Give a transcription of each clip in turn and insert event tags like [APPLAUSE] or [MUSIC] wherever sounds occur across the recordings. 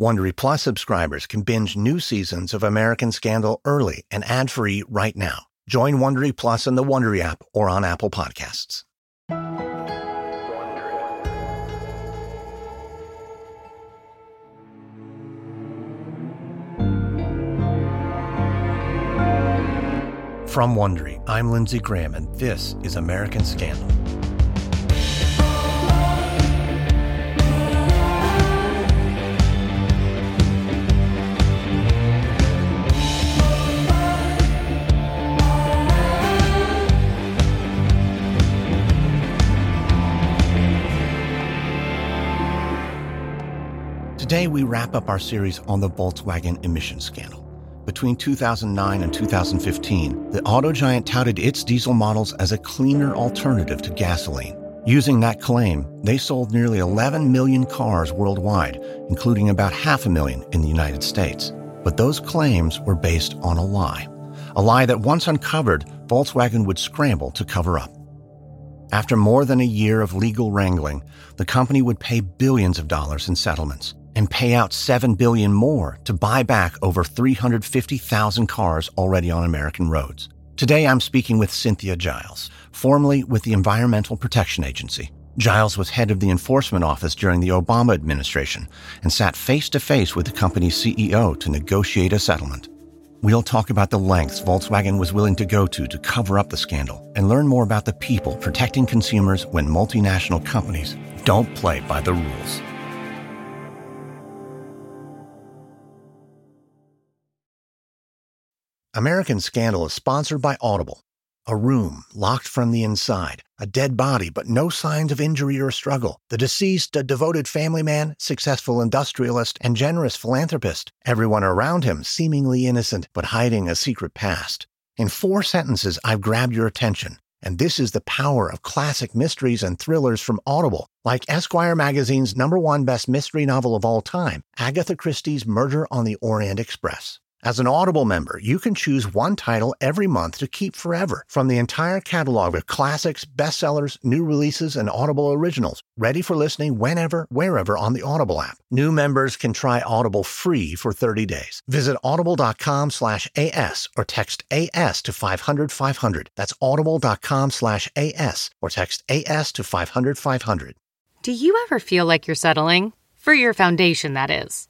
Wondery Plus subscribers can binge new seasons of American Scandal early and ad-free right now. Join Wondery Plus in the Wondery app or on Apple Podcasts. From Wondery, I'm Lindsay Graham, and this is American Scandal. Today, we wrap up our series on the Volkswagen emission scandal. Between 2009 and 2015, the auto giant touted its diesel models as a cleaner alternative to gasoline. Using that claim, they sold nearly 11 million cars worldwide, including about half a million in the United States. But those claims were based on a lie. A lie that once uncovered, Volkswagen would scramble to cover up. After more than a year of legal wrangling, the company would pay billions of dollars in settlements and pay out 7 billion more to buy back over 350,000 cars already on American roads. Today I'm speaking with Cynthia Giles, formerly with the Environmental Protection Agency. Giles was head of the enforcement office during the Obama administration and sat face to face with the company's CEO to negotiate a settlement. We'll talk about the lengths Volkswagen was willing to go to to cover up the scandal and learn more about the people protecting consumers when multinational companies don't play by the rules. American Scandal is sponsored by Audible. A room locked from the inside, a dead body, but no signs of injury or struggle. The deceased, a devoted family man, successful industrialist, and generous philanthropist. Everyone around him seemingly innocent, but hiding a secret past. In four sentences, I've grabbed your attention. And this is the power of classic mysteries and thrillers from Audible, like Esquire magazine's number one best mystery novel of all time, Agatha Christie's Murder on the Orient Express. As an Audible member, you can choose one title every month to keep forever from the entire catalog of classics, bestsellers, new releases, and Audible originals, ready for listening whenever, wherever on the Audible app. New members can try Audible free for 30 days. Visit audible.com slash AS or text AS to 500 500. That's audible.com slash AS or text AS to 500 500. Do you ever feel like you're settling? For your foundation, that is.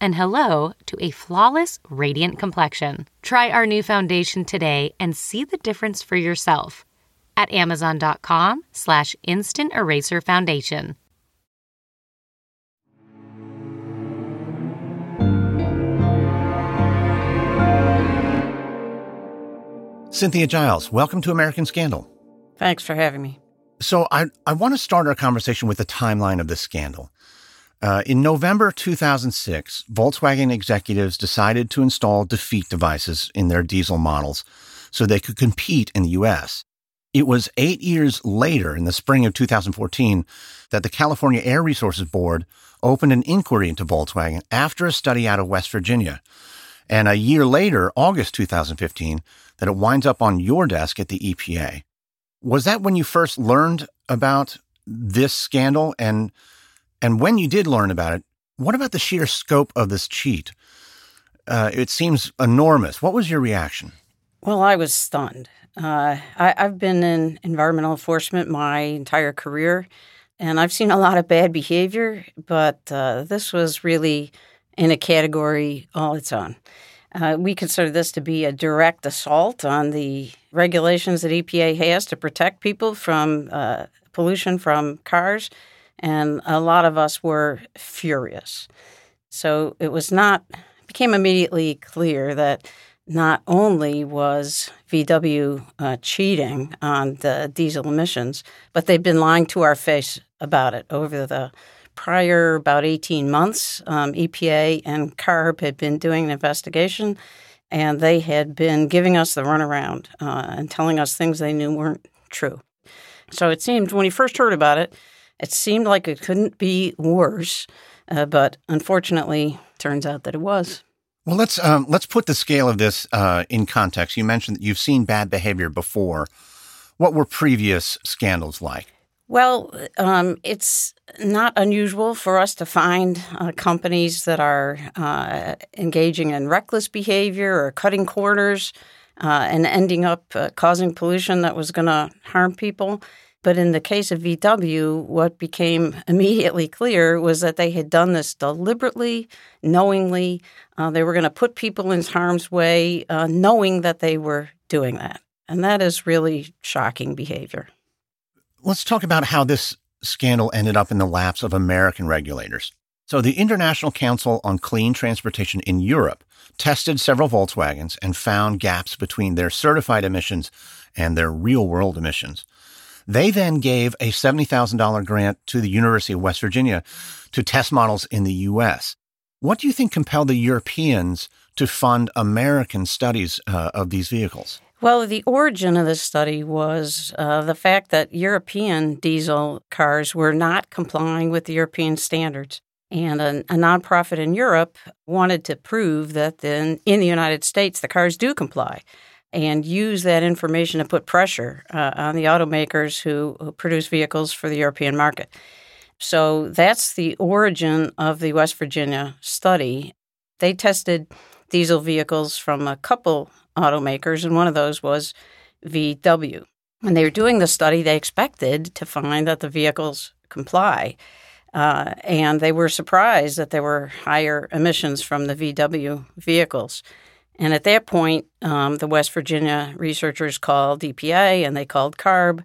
and hello to a flawless, radiant complexion. Try our new foundation today and see the difference for yourself at amazon.com slash instant eraser foundation. Cynthia Giles, welcome to American Scandal. Thanks for having me. So I, I want to start our conversation with the timeline of this scandal. Uh, in November 2006, Volkswagen executives decided to install defeat devices in their diesel models so they could compete in the US. It was eight years later, in the spring of 2014, that the California Air Resources Board opened an inquiry into Volkswagen after a study out of West Virginia. And a year later, August 2015, that it winds up on your desk at the EPA. Was that when you first learned about this scandal? And and when you did learn about it, what about the sheer scope of this cheat? Uh, it seems enormous. What was your reaction? Well, I was stunned. Uh, I, have been in environmental enforcement my entire career, and I've seen a lot of bad behavior, but uh, this was really in a category all its own. Uh, we consider this to be a direct assault on the regulations that EPA has to protect people from uh, pollution from cars and a lot of us were furious. So it was not became immediately clear that not only was VW uh, cheating on the diesel emissions, but they've been lying to our face about it over the prior about 18 months. Um, EPA and CARB had been doing an investigation, and they had been giving us the runaround uh, and telling us things they knew weren't true. So it seemed when we first heard about it, it seemed like it couldn't be worse, uh, but unfortunately, turns out that it was. Well, let's um, let's put the scale of this uh, in context. You mentioned that you've seen bad behavior before. What were previous scandals like? Well, um, it's not unusual for us to find uh, companies that are uh, engaging in reckless behavior or cutting corners uh, and ending up uh, causing pollution that was going to harm people. But in the case of VW, what became [LAUGHS] immediately clear was that they had done this deliberately, knowingly. Uh, they were going to put people in harm's way, uh, knowing that they were doing that. And that is really shocking behavior. Let's talk about how this scandal ended up in the laps of American regulators. So, the International Council on Clean Transportation in Europe tested several Volkswagens and found gaps between their certified emissions and their real world emissions. They then gave a $70,000 grant to the University of West Virginia to test models in the U.S. What do you think compelled the Europeans to fund American studies uh, of these vehicles? Well, the origin of this study was uh, the fact that European diesel cars were not complying with the European standards. And a, a nonprofit in Europe wanted to prove that in, in the United States the cars do comply and use that information to put pressure uh, on the automakers who, who produce vehicles for the European market. So that's the origin of the West Virginia study. They tested diesel vehicles from a couple automakers, and one of those was VW. When they were doing the study, they expected to find that the vehicles comply. Uh, and they were surprised that there were higher emissions from the VW vehicles. And at that point, um, the West Virginia researchers called EPA and they called CARB,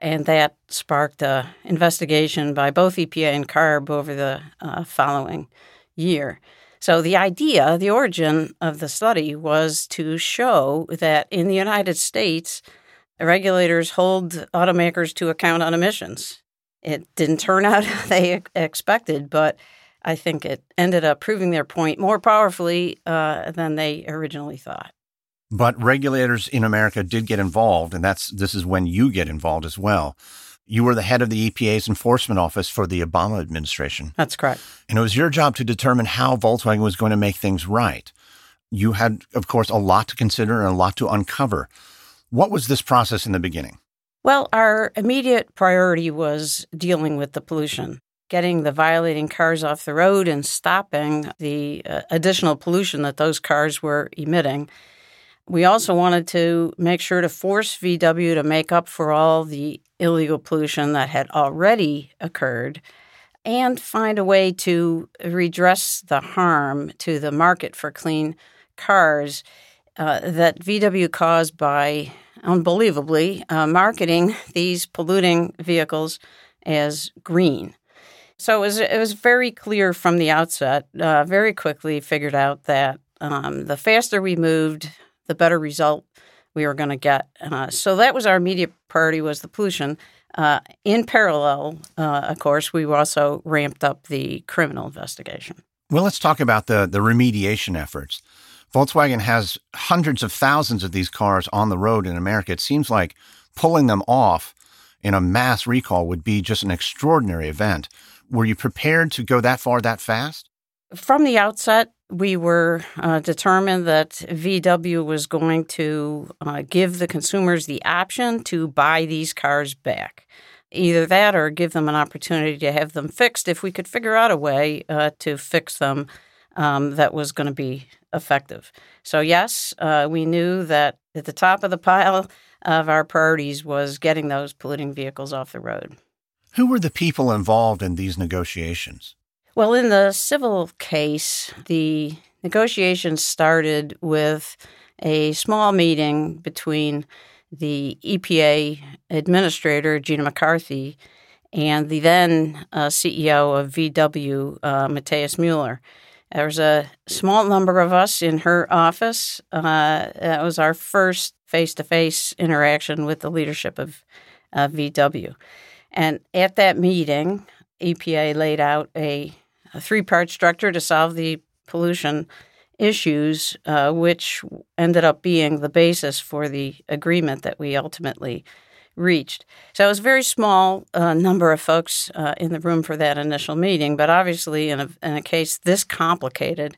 and that sparked an investigation by both EPA and CARB over the uh, following year. So, the idea, the origin of the study was to show that in the United States, regulators hold automakers to account on emissions. It didn't turn out [LAUGHS] they expected, but I think it ended up proving their point more powerfully uh, than they originally thought. But regulators in America did get involved, and that's this is when you get involved as well. You were the head of the EPA's enforcement office for the Obama administration. That's correct. And it was your job to determine how Volkswagen was going to make things right. You had, of course, a lot to consider and a lot to uncover. What was this process in the beginning? Well, our immediate priority was dealing with the pollution getting the violating cars off the road and stopping the uh, additional pollution that those cars were emitting. We also wanted to make sure to force VW to make up for all the illegal pollution that had already occurred and find a way to redress the harm to the market for clean cars uh, that VW caused by unbelievably uh, marketing [LAUGHS] these polluting vehicles as green. So it was it was very clear from the outset. Uh, very quickly figured out that um, the faster we moved, the better result we were going to get. Uh, so that was our immediate priority was the pollution. Uh, in parallel, uh, of course, we also ramped up the criminal investigation. Well, let's talk about the the remediation efforts. Volkswagen has hundreds of thousands of these cars on the road in America. It seems like pulling them off in a mass recall would be just an extraordinary event. Were you prepared to go that far that fast? From the outset, we were uh, determined that VW was going to uh, give the consumers the option to buy these cars back. Either that or give them an opportunity to have them fixed if we could figure out a way uh, to fix them um, that was going to be effective. So, yes, uh, we knew that at the top of the pile of our priorities was getting those polluting vehicles off the road. Who were the people involved in these negotiations? Well, in the civil case, the negotiations started with a small meeting between the EPA administrator, Gina McCarthy, and the then uh, CEO of VW, uh, Matthias Mueller. There was a small number of us in her office. Uh, that was our first face to face interaction with the leadership of VW. And at that meeting, EPA laid out a, a three part structure to solve the pollution issues, uh, which ended up being the basis for the agreement that we ultimately reached. So it was a very small uh, number of folks uh, in the room for that initial meeting, but obviously, in a, in a case this complicated,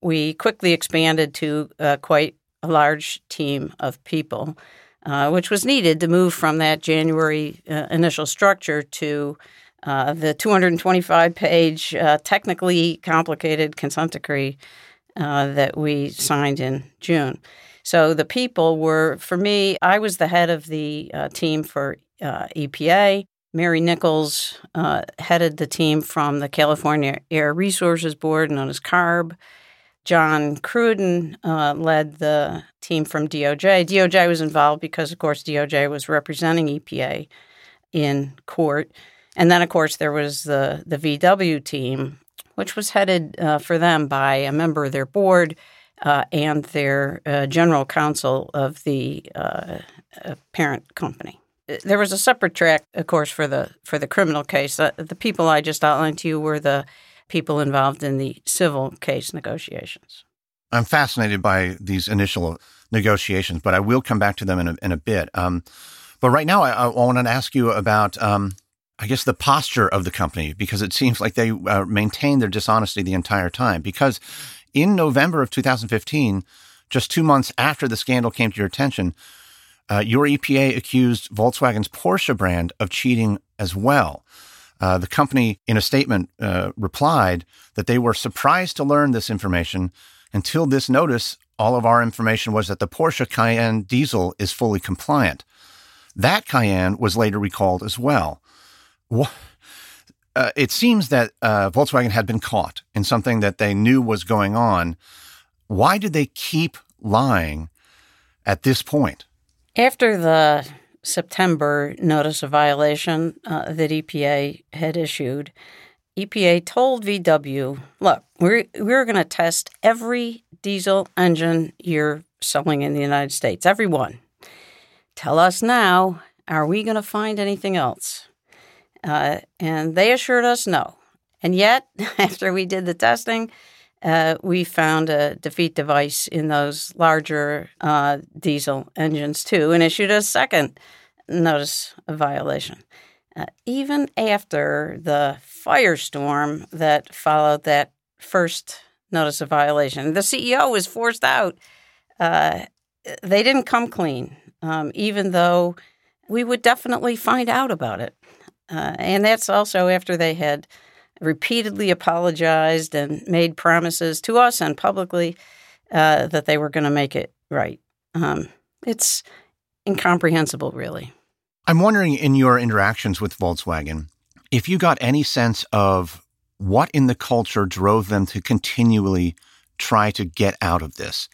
we quickly expanded to uh, quite a large team of people, uh, which was needed to move from that January uh, initial structure to uh, the 225 page, technically complicated consent decree that we signed in June. So the people were, for me, I was the head of the uh, team for uh, EPA. Mary Nichols uh, headed the team from the California Air Resources Board, known as CARB. John Cruden uh, led the team from DOJ. DOJ was involved because, of course, DOJ was representing EPA in court. And then, of course, there was the, the VW team, which was headed uh, for them by a member of their board uh, and their uh, general counsel of the uh, uh, parent company. There was a separate track, of course, for the for the criminal case. The people I just outlined to you were the people involved in the civil case negotiations. I'm fascinated by these initial negotiations, but I will come back to them in a, in a bit. Um, but right now, I, I want to ask you about, um, I guess, the posture of the company because it seems like they uh, maintained their dishonesty the entire time. Because in November of 2015, just two months after the scandal came to your attention, uh, your EPA accused Volkswagen's Porsche brand of cheating as well. Uh, the company, in a statement, uh, replied that they were surprised to learn this information. Until this notice, all of our information was that the Porsche Cayenne diesel is fully compliant. That Cayenne was later recalled as well. What? uh, it seems that uh, Volkswagen had been caught in something that they knew was going on. Why did they keep lying at this point? After the September notice of violation uh, that EPA had issued, EPA told VW, look, we're, we're going to test every diesel engine you're selling in the United States, every one. Tell us now, are we going to find anything else? Uh, and they assured us no. And yet, [LAUGHS] after we did the testing, uh, we found a defeat device in those larger uh, diesel engines too, and issued a second notice of violation. Uh, even after the firestorm that followed that first notice of violation, the CEO was forced out. Uh, they didn't come clean, um, even though we would definitely find out about it. Uh, and that's also after they had repeatedly apologized and made promises to us and publicly uh, that they were going to make it right. Um, it's incomprehensible, really. I'm wondering in your interactions with Volkswagen, if you got any sense of what in the culture drove them to continually try to get out of this.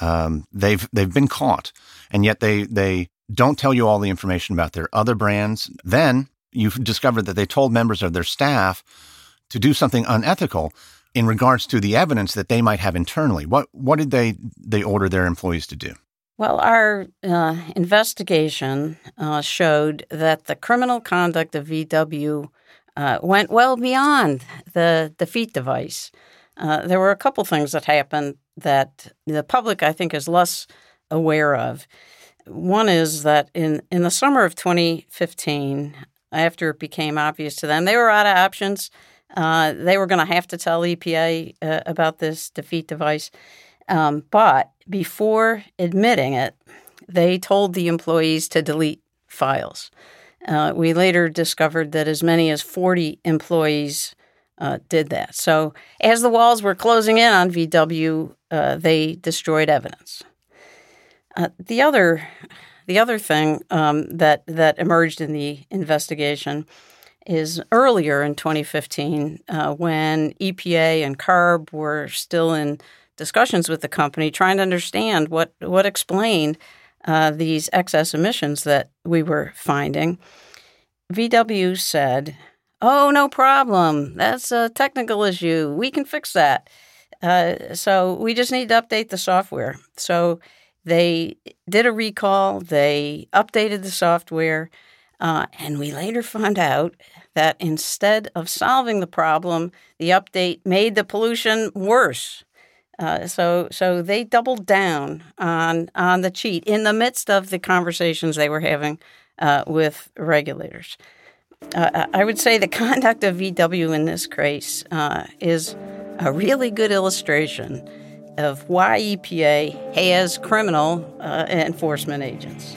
Um, they've they've been caught, and yet they they don't tell you all the information about their other brands. Then you've discovered that they told members of their staff to do something unethical in regards to the evidence that they might have internally. What what did they they order their employees to do? Well, our uh, investigation uh, showed that the criminal conduct of VW uh, went well beyond the defeat device. Uh, there were a couple things that happened that the public, I think, is less aware of. One is that in, in the summer of 2015, after it became obvious to them. They were out of options. Uh, they were going to have to tell EPA uh, about this defeat device. Um, but before admitting it, they told the employees to delete files. Uh, we later discovered that as many as 40 employees uh, did that. So, as the walls were closing in on VW, uh, they destroyed evidence. The other the other thing um, that that emerged in the investigation is earlier in 2015 uh, when EPA and CARB were still in discussions with the company, trying to understand what what explained uh, these excess emissions that we were finding. VW said, "Oh, no problem. That's a technical issue. We can fix that." Uh, so we just need to update the software. So they did a recall, they updated the software, uh, and we later found out that instead of solving the problem, the update made the pollution worse. Uh, so, so they doubled down on on the cheat in the midst of the conversations they were having uh, with regulators. Uh, I would say the conduct of VW in this case uh, is a really good illustration of why EPA has criminal uh, enforcement agents.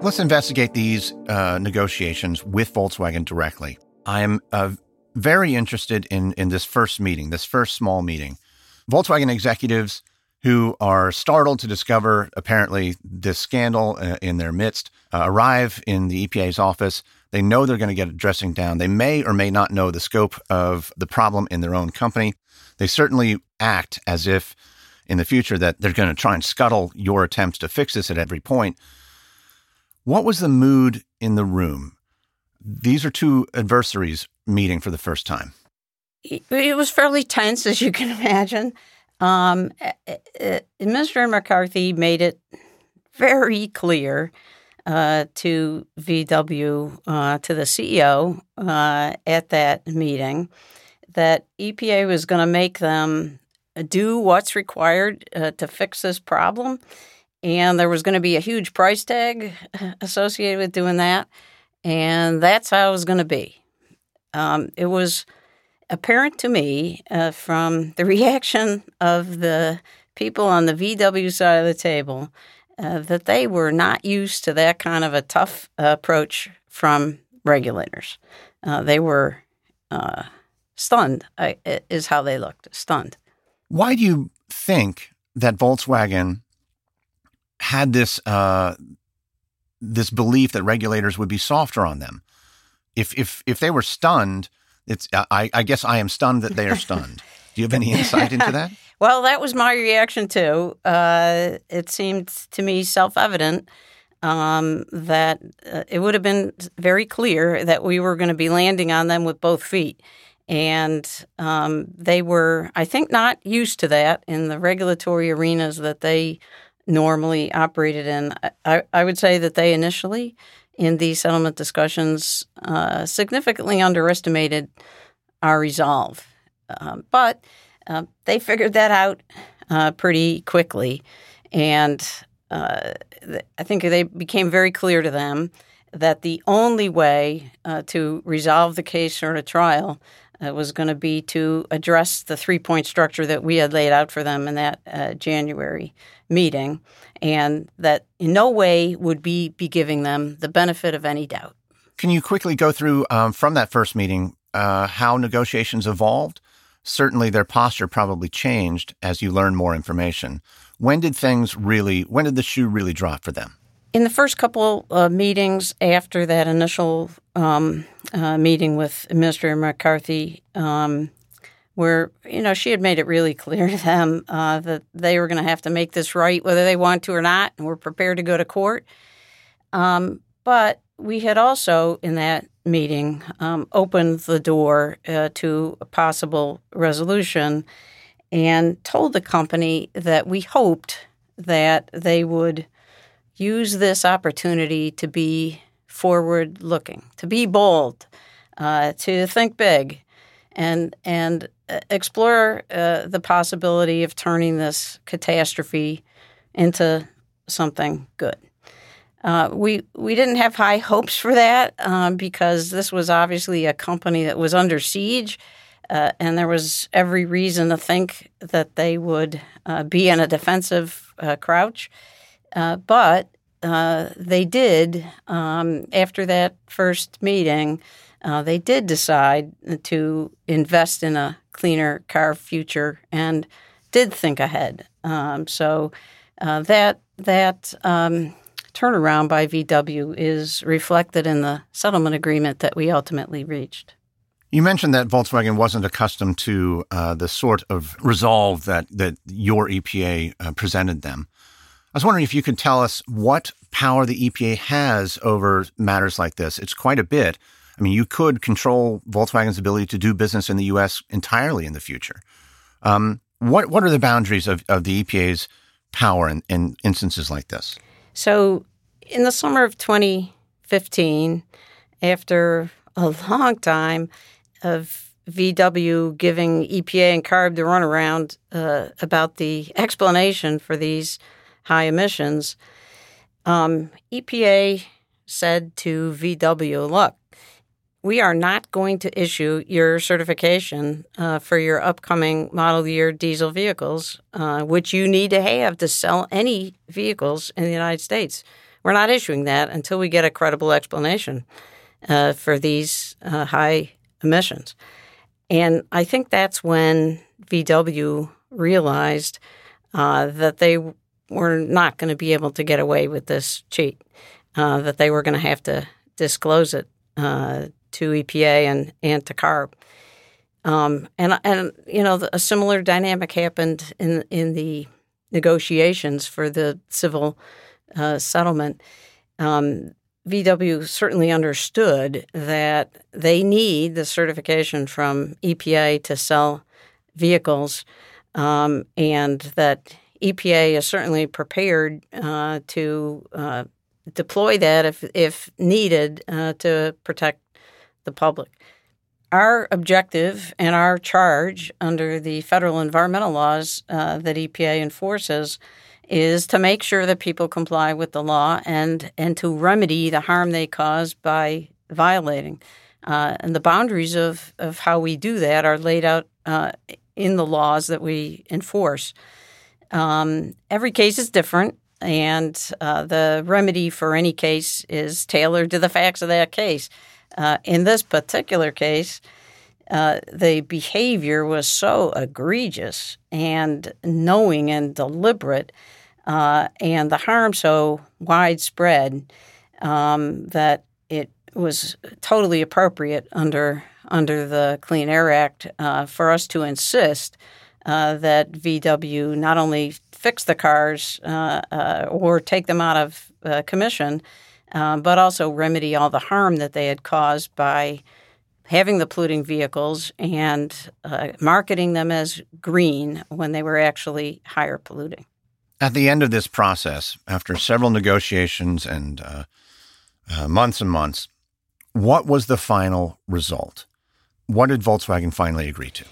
Let's investigate these uh, negotiations with Volkswagen directly. I am uh, very interested in, in this first meeting, this first small meeting. Volkswagen executives who are startled to discover apparently this scandal uh, in their midst uh, arrive in the EPA's office. They know they're going to get a dressing down. They may or may not know the scope of the problem in their own company. They certainly act as if in the future that they're going to try and scuttle your attempts to fix this at every point. What was the mood in the room? These are two adversaries meeting for the first time. It was fairly tense, as you can [LAUGHS] imagine. Um, Administrator McCarthy made it very clear uh, to VW, uh, to the CEO uh, at that meeting, that EPA was going to make them do what's required uh, to fix this problem and there was going to be a huge price tag [LAUGHS] associated with doing that. And that's how it was going to be. Um, it was apparent to me uh, from [LAUGHS] the reaction of the people on the VW side of the table uh, that they were not used to that kind of a tough uh, approach from regulators. Uh, they were uh, stunned, is how they looked, stunned. Why do you think that Volkswagen had this uh, this belief that regulators would be softer on them. If if if they were stunned, it's I, I guess I am stunned that they are stunned. [LAUGHS] Do you have any insight into that? [LAUGHS] well, that was my reaction too. Uh, it seemed to me self evident um, that uh, it would have been very clear that we were going to be landing on them with both feet. And um, they were, I think, not used to that in the regulatory arenas that they normally operated in. I, I would say that they initially, in these settlement discussions, uh, significantly underestimated our resolve. Um, but uh, they figured that out uh, pretty quickly. And uh, I think they became very clear to them that the only way uh, to resolve the case or a trial uh, was going to be to address the three point structure that we had laid out for them in that uh, January meeting, and that in no way would be be giving them the benefit of any doubt. Can you quickly go through um, from that first meeting uh, how negotiations evolved? Certainly, their posture probably changed as you learn more information. When did things really? When did the shoe really drop for them? In the first couple uh, meetings after that initial um, uh, meeting with Administrator McCarthy, um, where you know she had made it really clear to them uh, that they were going to have to make this right, whether they want to or not, and we're prepared to go to court. Um, but we had also, in that meeting, um, opened the door uh, to a possible resolution and told the company that we hoped that they would use this opportunity to be forward looking, to be bold, uh, to think big, and and uh, explore uh, the possibility of turning this catastrophe into something good. Uh, we we didn't have high hopes for that um, because this was obviously a company that was under siege, uh, and there was every reason to think that they would uh, be in a defensive uh, crouch. Uh, but uh, they did um, after that first meeting. they did decide to invest in a cleaner car future and did think ahead. Um, so that that um, turnaround by VW is reflected in the settlement agreement that we ultimately reached. You mentioned that Volkswagen wasn't accustomed to uh, the sort of resolve that, that your EPA uh, presented them. I was wondering if you could tell us what power the EPA has over matters like this. It's quite a bit. I mean, you could control Volkswagen's ability to do business in the U.S. entirely in the future. Um, what what are the boundaries of, of the EPA's power in, in instances like this? So, in the summer of 2015, after a [LAUGHS] long time of VW giving EPA and CARB the runaround uh, about the explanation for these high emissions, um, EPA said to VW, look, we are not going to issue your certification uh, for your upcoming model year diesel vehicles, uh, which you need to have to sell any vehicles in the United States. We're not issuing that until we get a credible explanation uh, for these uh, high emissions. And I think that's when VW realized uh, that they were not going to be able to get away with this cheat, uh, that they were going to have to disclose it to EPA and, and to CARB. Um, and and you know a similar dynamic happened in in the negotiations for the civil uh, settlement. Um, VW certainly understood that they need the certification from EPA to sell vehicles, um, and that EPA is certainly prepared uh, to uh, deploy that if if needed uh, to protect the public. Our objective and our charge under the federal environmental laws uh, that EPA enforces is to make sure that people comply with the law and and to remedy the harm they cause by violating. Uh, and the boundaries of, of how we do that are laid out uh, in the laws that we enforce. Um, every case is different, and uh, the remedy for any case is tailored to the facts of that case. Uh, in this particular case, uh, the behavior was so egregious and knowing and deliberate, uh, and the harm so widespread um, that it was totally appropriate under under the Clean Air Act uh, for us to insist uh, that VW not only fix the cars uh, or take them out of commission um, but also remedy all the harm that they had caused by having the polluting vehicles and uh, marketing them as green when they were actually higher polluting. At the end of this process, after several negotiations and uh, uh, months and months, what was the final result? What did Volkswagen finally agree to?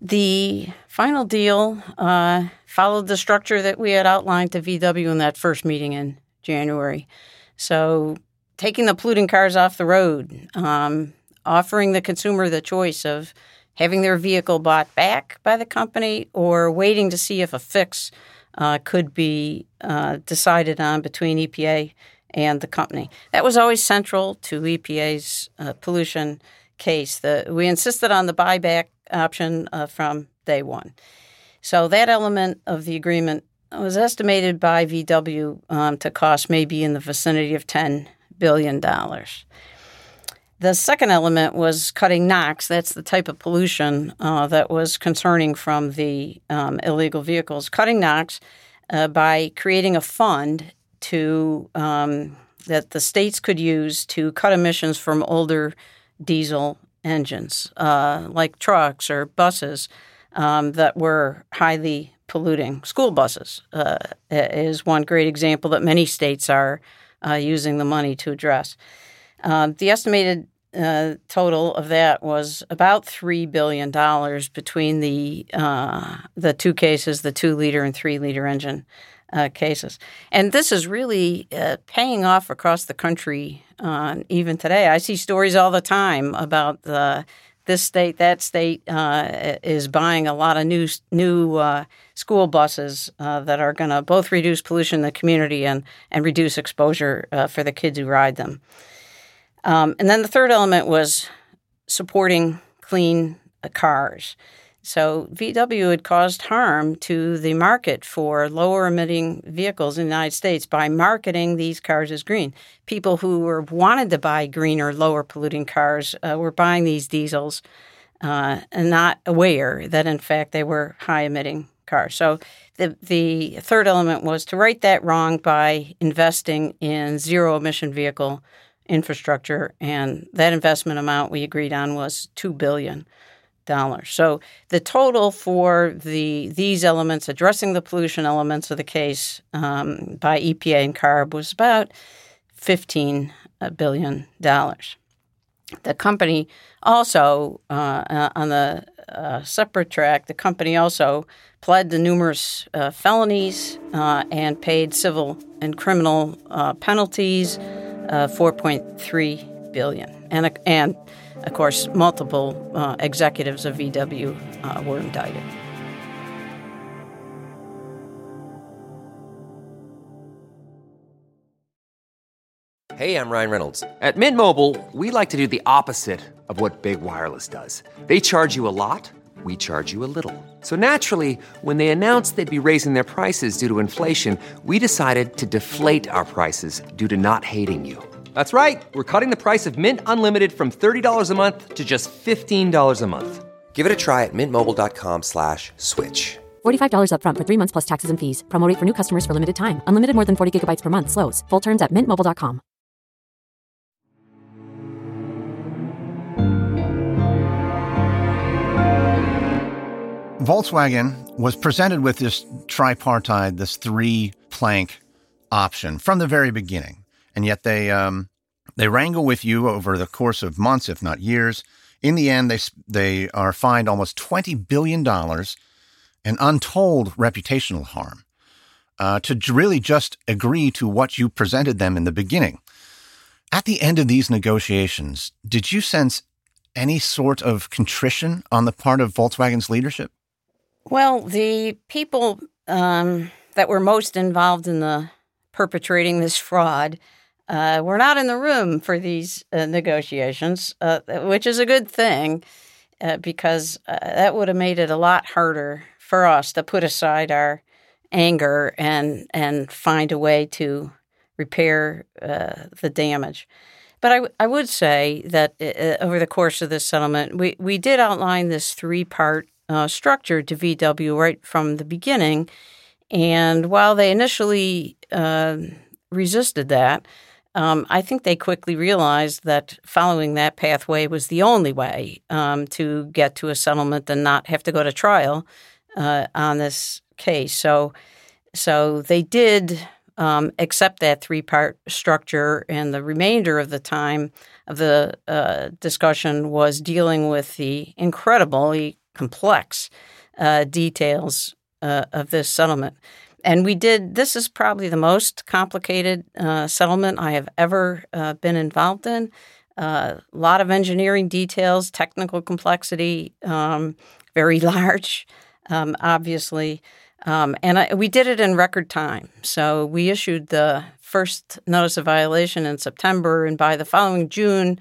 The final deal uh, followed the structure that we had outlined to VW in that first meeting in January. So, taking the polluting cars off the road, um, offering the consumer the choice of having their vehicle bought back by the company or waiting to see if a fix uh, could be uh, decided on between EPA and the company. That was always central to EPA's uh, pollution case. The, we insisted on the buyback option uh, from day one. So that element of the agreement was estimated by VW um, to cost maybe in the vicinity of $10 billion. The second element was cutting NOx. That's the type of pollution uh, that was concerning from the um, illegal vehicles. Cutting NOx uh, by creating a fund to um, that the states could use to cut emissions from older diesel engines, uh, like trucks or buses um, that were highly polluting. School buses uh, is one great example that many states are uh, using the money to address. Uh, the estimated uh, total of that was about three billion dollars between the uh, the two cases, the two liter and three liter engine uh, cases, and this is really uh, paying off across the country. Uh, even today, I see stories all the time about this state, that state uh, is buying a lot of new new school buses that are going to both reduce pollution in the community and and reduce exposure for the kids who ride them. Um, and then the third element was supporting clean uh, cars. So VW had caused harm to the market for lower emitting vehicles in the United States by marketing these cars as green. People who were wanted to buy greener, lower polluting cars uh, were buying these diesels uh, and not aware that in fact they were high emitting cars. So the the third element was to right that wrong by investing in zero emission vehicle infrastructure, and that investment amount we agreed on was two billion dollars. So the total for the these elements, addressing the pollution elements of the case um, by EPA and CARB, was about fifteen billion dollars. The company also, uh, uh, on the uh, separate track, the company also pled to numerous uh, felonies uh, and paid civil and criminal uh, penalties uh, 4.3 billion, and and of course multiple uh, executives of VW uh, were indicted. Hey, I'm Ryan Reynolds. At Mint Mobile, we like to do the opposite of what Big Wireless does. They charge you a lot, we charge you a little. So naturally, when they announced they'd be raising their prices due to inflation, we decided to deflate our prices due to not hating you. That's right. We're cutting the price of Mint Unlimited from $30 a month to just $15 a month. Give it a try at mintmobile.com slash switch. $45 upfront for three months plus taxes and fees. Promo for new customers for limited time. Unlimited more than 40 gigabytes per month. Slows. Full terms at mintmobile.com. Volkswagen was presented with this tripartite, this three plank option from the very beginning and yet they um, they wrangle with you over the course of months, if not years. In the end, they they are fined almost twenty billion dollars and untold reputational harm uh, to really just agree to what you presented them in the beginning. At the end of these negotiations, did you sense any sort of contrition on the part of Volkswagen's leadership? Well, the people um, that were most involved in the perpetrating this fraud uh, we're not in the room for these uh, negotiations, uh, which is a good thing uh, because uh, that would have made it a lot harder for us to put aside our anger and and find a way to repair uh, the damage. But I, would say that over the course of this settlement, we, we did outline this three part structure to VW right from the beginning. And while they initially resisted that, um, I think they quickly realized that following that pathway was the only way um, to get to a settlement and not have to go to trial uh, on this case. So, so they did um, accept that three-part structure, and the remainder of the time of the uh, discussion was dealing with the incredibly complex uh, details uh, of this settlement. And we did, this is probably the most complicated uh, settlement I have ever uh, been involved in. A uh, lot of engineering details, technical complexity, um, very [LAUGHS] large, um, obviously. Um, and I, we did it in record time. So we issued the first notice of violation in September, and by the following June,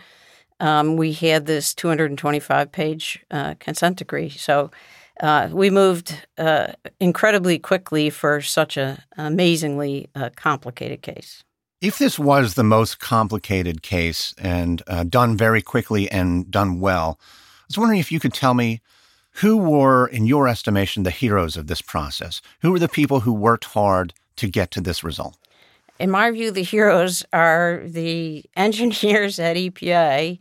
um, we had this 225 page uh, consent decree. So uh, we moved uh, incredibly quickly for such an amazingly uh, complicated case. If this was the most complicated case and uh, done very quickly and done well, I was wondering if you could tell me who were, in your estimation, the heroes of this process? Who were the people who worked hard to get to this result? in my view, the heroes are the engineers at EPA,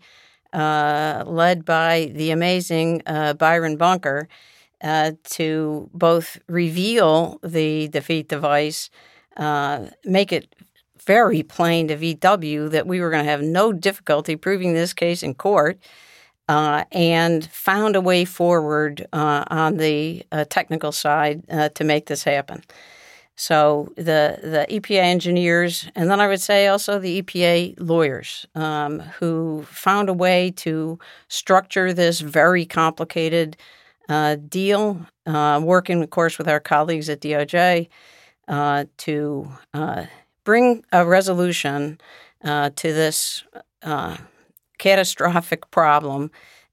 uh, led by the amazing uh, Byron Bunker, uh, to both reveal the defeat device, uh, make it very plain to VW that we were going to have no difficulty proving this case in court. Uh, and found a way forward uh, on the uh, technical side uh, to make this happen. So the the EPA engineers, and then I would say also the EPA lawyers, um, who found a way to structure this very complicated uh, deal, uh, working, of course, with our colleagues at DOJ to bring a resolution uh, to this uh, catastrophic problem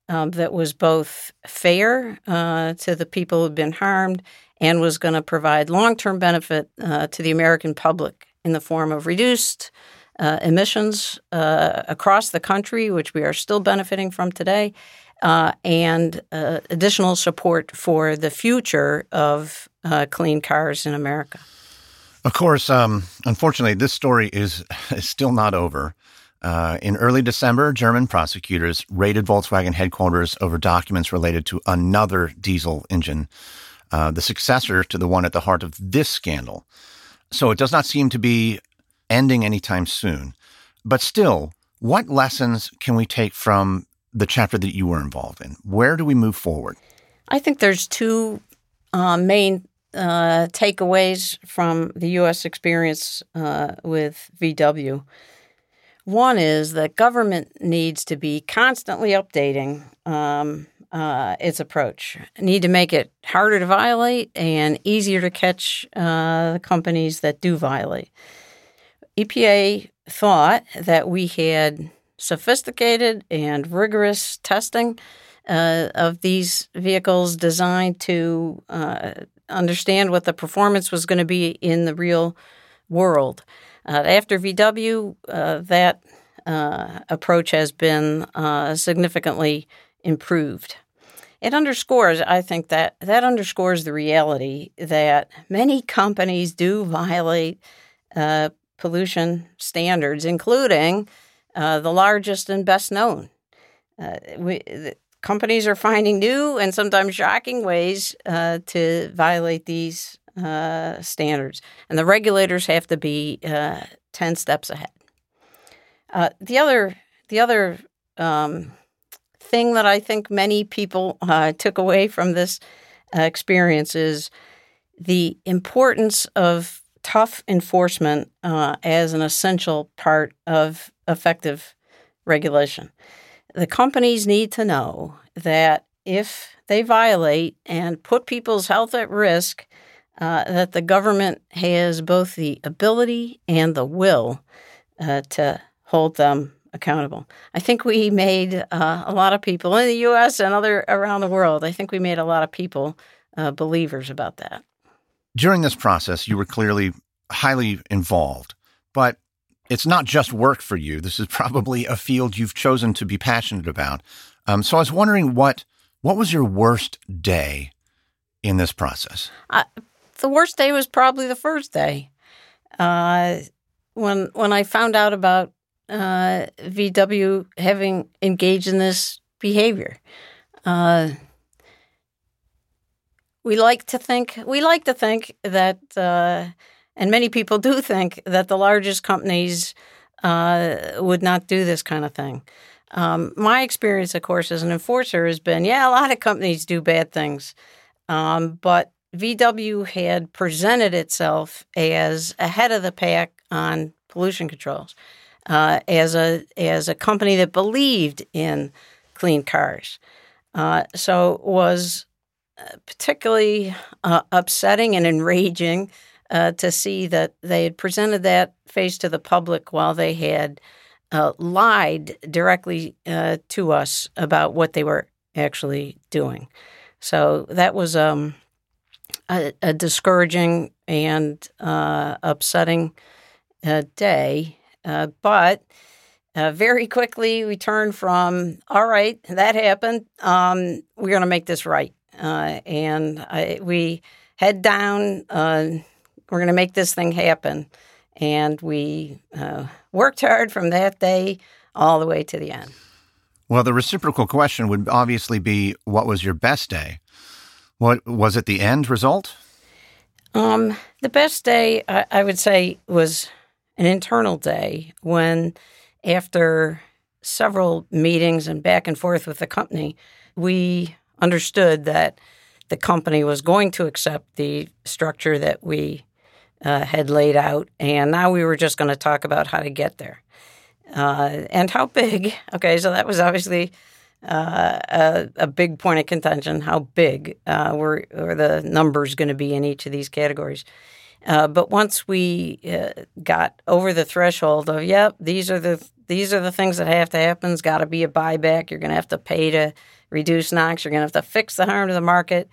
um, that was both fair uh, to the people who'd been harmed and was going to provide long term benefit uh, to the American public in the form of reduced uh, emissions uh, across the country, which we are still benefiting from today. And additional support for the future of clean cars in America. Of course, um, unfortunately, this story is, [LAUGHS] is still not over. Uh, in early December, German prosecutors raided Volkswagen headquarters over documents related to another diesel engine, uh, the successor to the one at the heart of this scandal. So it does not seem to be ending anytime soon. But still, what lessons can we take from the chapter that you were involved in? Where do we move forward? I think there's two uh, main uh, takeaways from the U.S. experience uh, with VW. One is that government needs to be constantly updating um, uh, its approach. Need to make it harder to violate and easier to catch uh, the companies that do violate. EPA thought that we had sophisticated and rigorous testing uh, of these vehicles designed to uh, understand what the performance was going to be in the real world. Uh, after VW, uh, that uh, approach has been uh, significantly improved. It underscores, I think, that that underscores the reality that many companies do violate pollution standards, including uh, the largest and best known. we, companies are finding new and sometimes shocking ways uh, to violate these uh, standards, and the regulators have to be uh, ten steps ahead. Uh, the other, the other um, thing that I think many people uh, took away from this uh, experience is the importance of tough enforcement as an essential part of effective regulation the companies need to know that if they violate and put people's health at risk, uh, that the government has both the ability and the will uh, to hold them accountable. I think we made uh, a lot of people in the U.S. and other around the world. I think we made a lot of people uh, believers about that. During this process, you were clearly highly involved, but it's not just work for you. This is [LAUGHS] probably a field you've chosen to be passionate about. Um, so I was wondering what what was your worst day in this process? The worst day was probably the first day uh, when when I found out about uh, VW having engaged in this behavior. Uh, we like to think we like to think that uh, and many people do think that the largest companies uh, would not do this kind of thing. Um, my experience, of course, as an enforcer has been yeah, a lot of companies do bad things. Um, but VW had presented itself as ahead of the pack on pollution controls, uh, as a as a company that believed in clean cars. Uh, so was particularly uh, upsetting and enraging uh, to see that they had presented that face to the public while they had uh, lied directly uh, to us about what they were actually doing. So that was um, a, a, discouraging and uh, upsetting uh, day. Uh, but very quickly, we turned from, all right, that happened. Um, we're going to make this right. And I, we head down we're going to make this thing happen. and we uh, worked hard from that day all the way to the end. Well, the reciprocal question would obviously be what was your best day? What was it the end result? Um, the best day, I, I would say, was an internal day when, after several meetings and back and forth with the company, we understood that the company was going to accept the structure that we uh, had laid out, and now we were just going to talk about how to get there uh, and how big. [LAUGHS] Okay, so that was obviously uh, a, a, big point of contention. How big uh, were, were the numbers going to be in each of these categories? Uh, but once we uh, got over the threshold of, yep, these are the these are the things that have to happen. It's got to be a buyback. You're going to have to pay to reduce NOx. You're going to have to fix the harm to the market.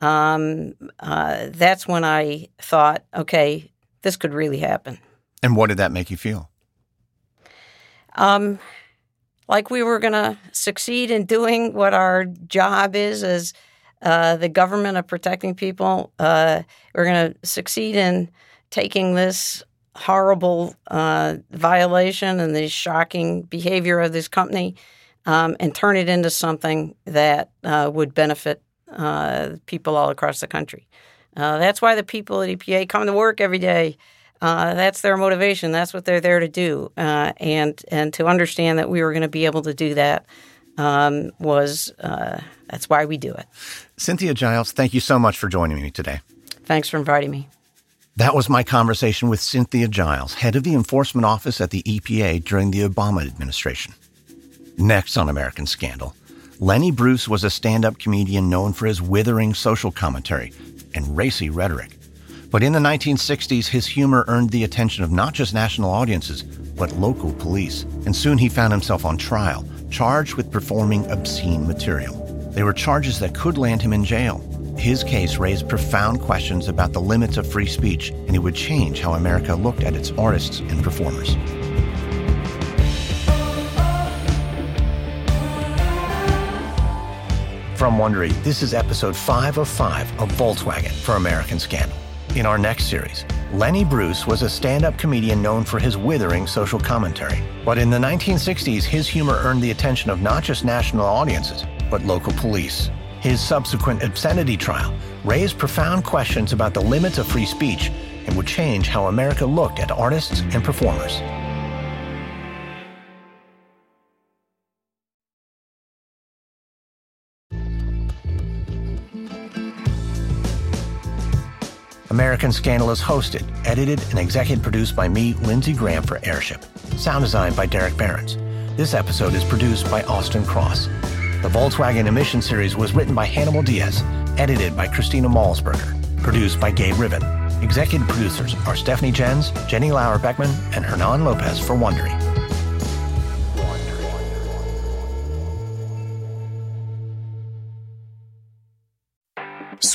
Um, uh, that's when I thought, okay, this could really happen. And what did that make you feel? Um, like we were going to succeed in doing what our job is as uh, the government of protecting people. Uh, we're going to succeed in taking this horrible uh, violation and the shocking behavior of this company um, and turn it into something that uh, would benefit uh, people all across the country. Uh, that's why the people at EPA come to work every day. that's their motivation. That's what they're there to do. and and to understand that we were going to be able to do that um, was that's why we do it. Cynthia Giles, thank you so much for joining me today. Thanks for inviting me. That was my conversation with Cynthia Giles, head of the enforcement office at the EPA during the Obama administration. Next on American Scandal, Lenny Bruce was a stand up comedian known for his withering social commentary and racy rhetoric. But in the 1960s, his humor earned the attention of not just national audiences, but local police. And soon he found himself on trial, charged with performing obscene material. They were charges that could land him in jail. His case raised profound questions about the limits of free speech, and it would change how America looked at its artists and performers. From Wondery, this is episode 5 of 5 of Volkswagen for American Scandal. In our next series, Lenny Bruce was a stand up comedian known for his withering social commentary. But in the 1960s, his humor earned the attention of not just national audiences, but local police. His subsequent obscenity trial raised profound questions about the limits of free speech and would change how America looked at artists and performers. American Scandal is hosted, edited, and executive produced by me, Lindsay Graham, for Airship. Sound designed by Derek Behrens. This episode is produced by Austin Cross. The Volkswagen Emission Series was written by Hannibal Diaz, edited by Christina Malsberger, produced by Gabe Riven. Executive producers are Stephanie Jens, Jenny Lauer Beckman, and Hernan Lopez for Wondery.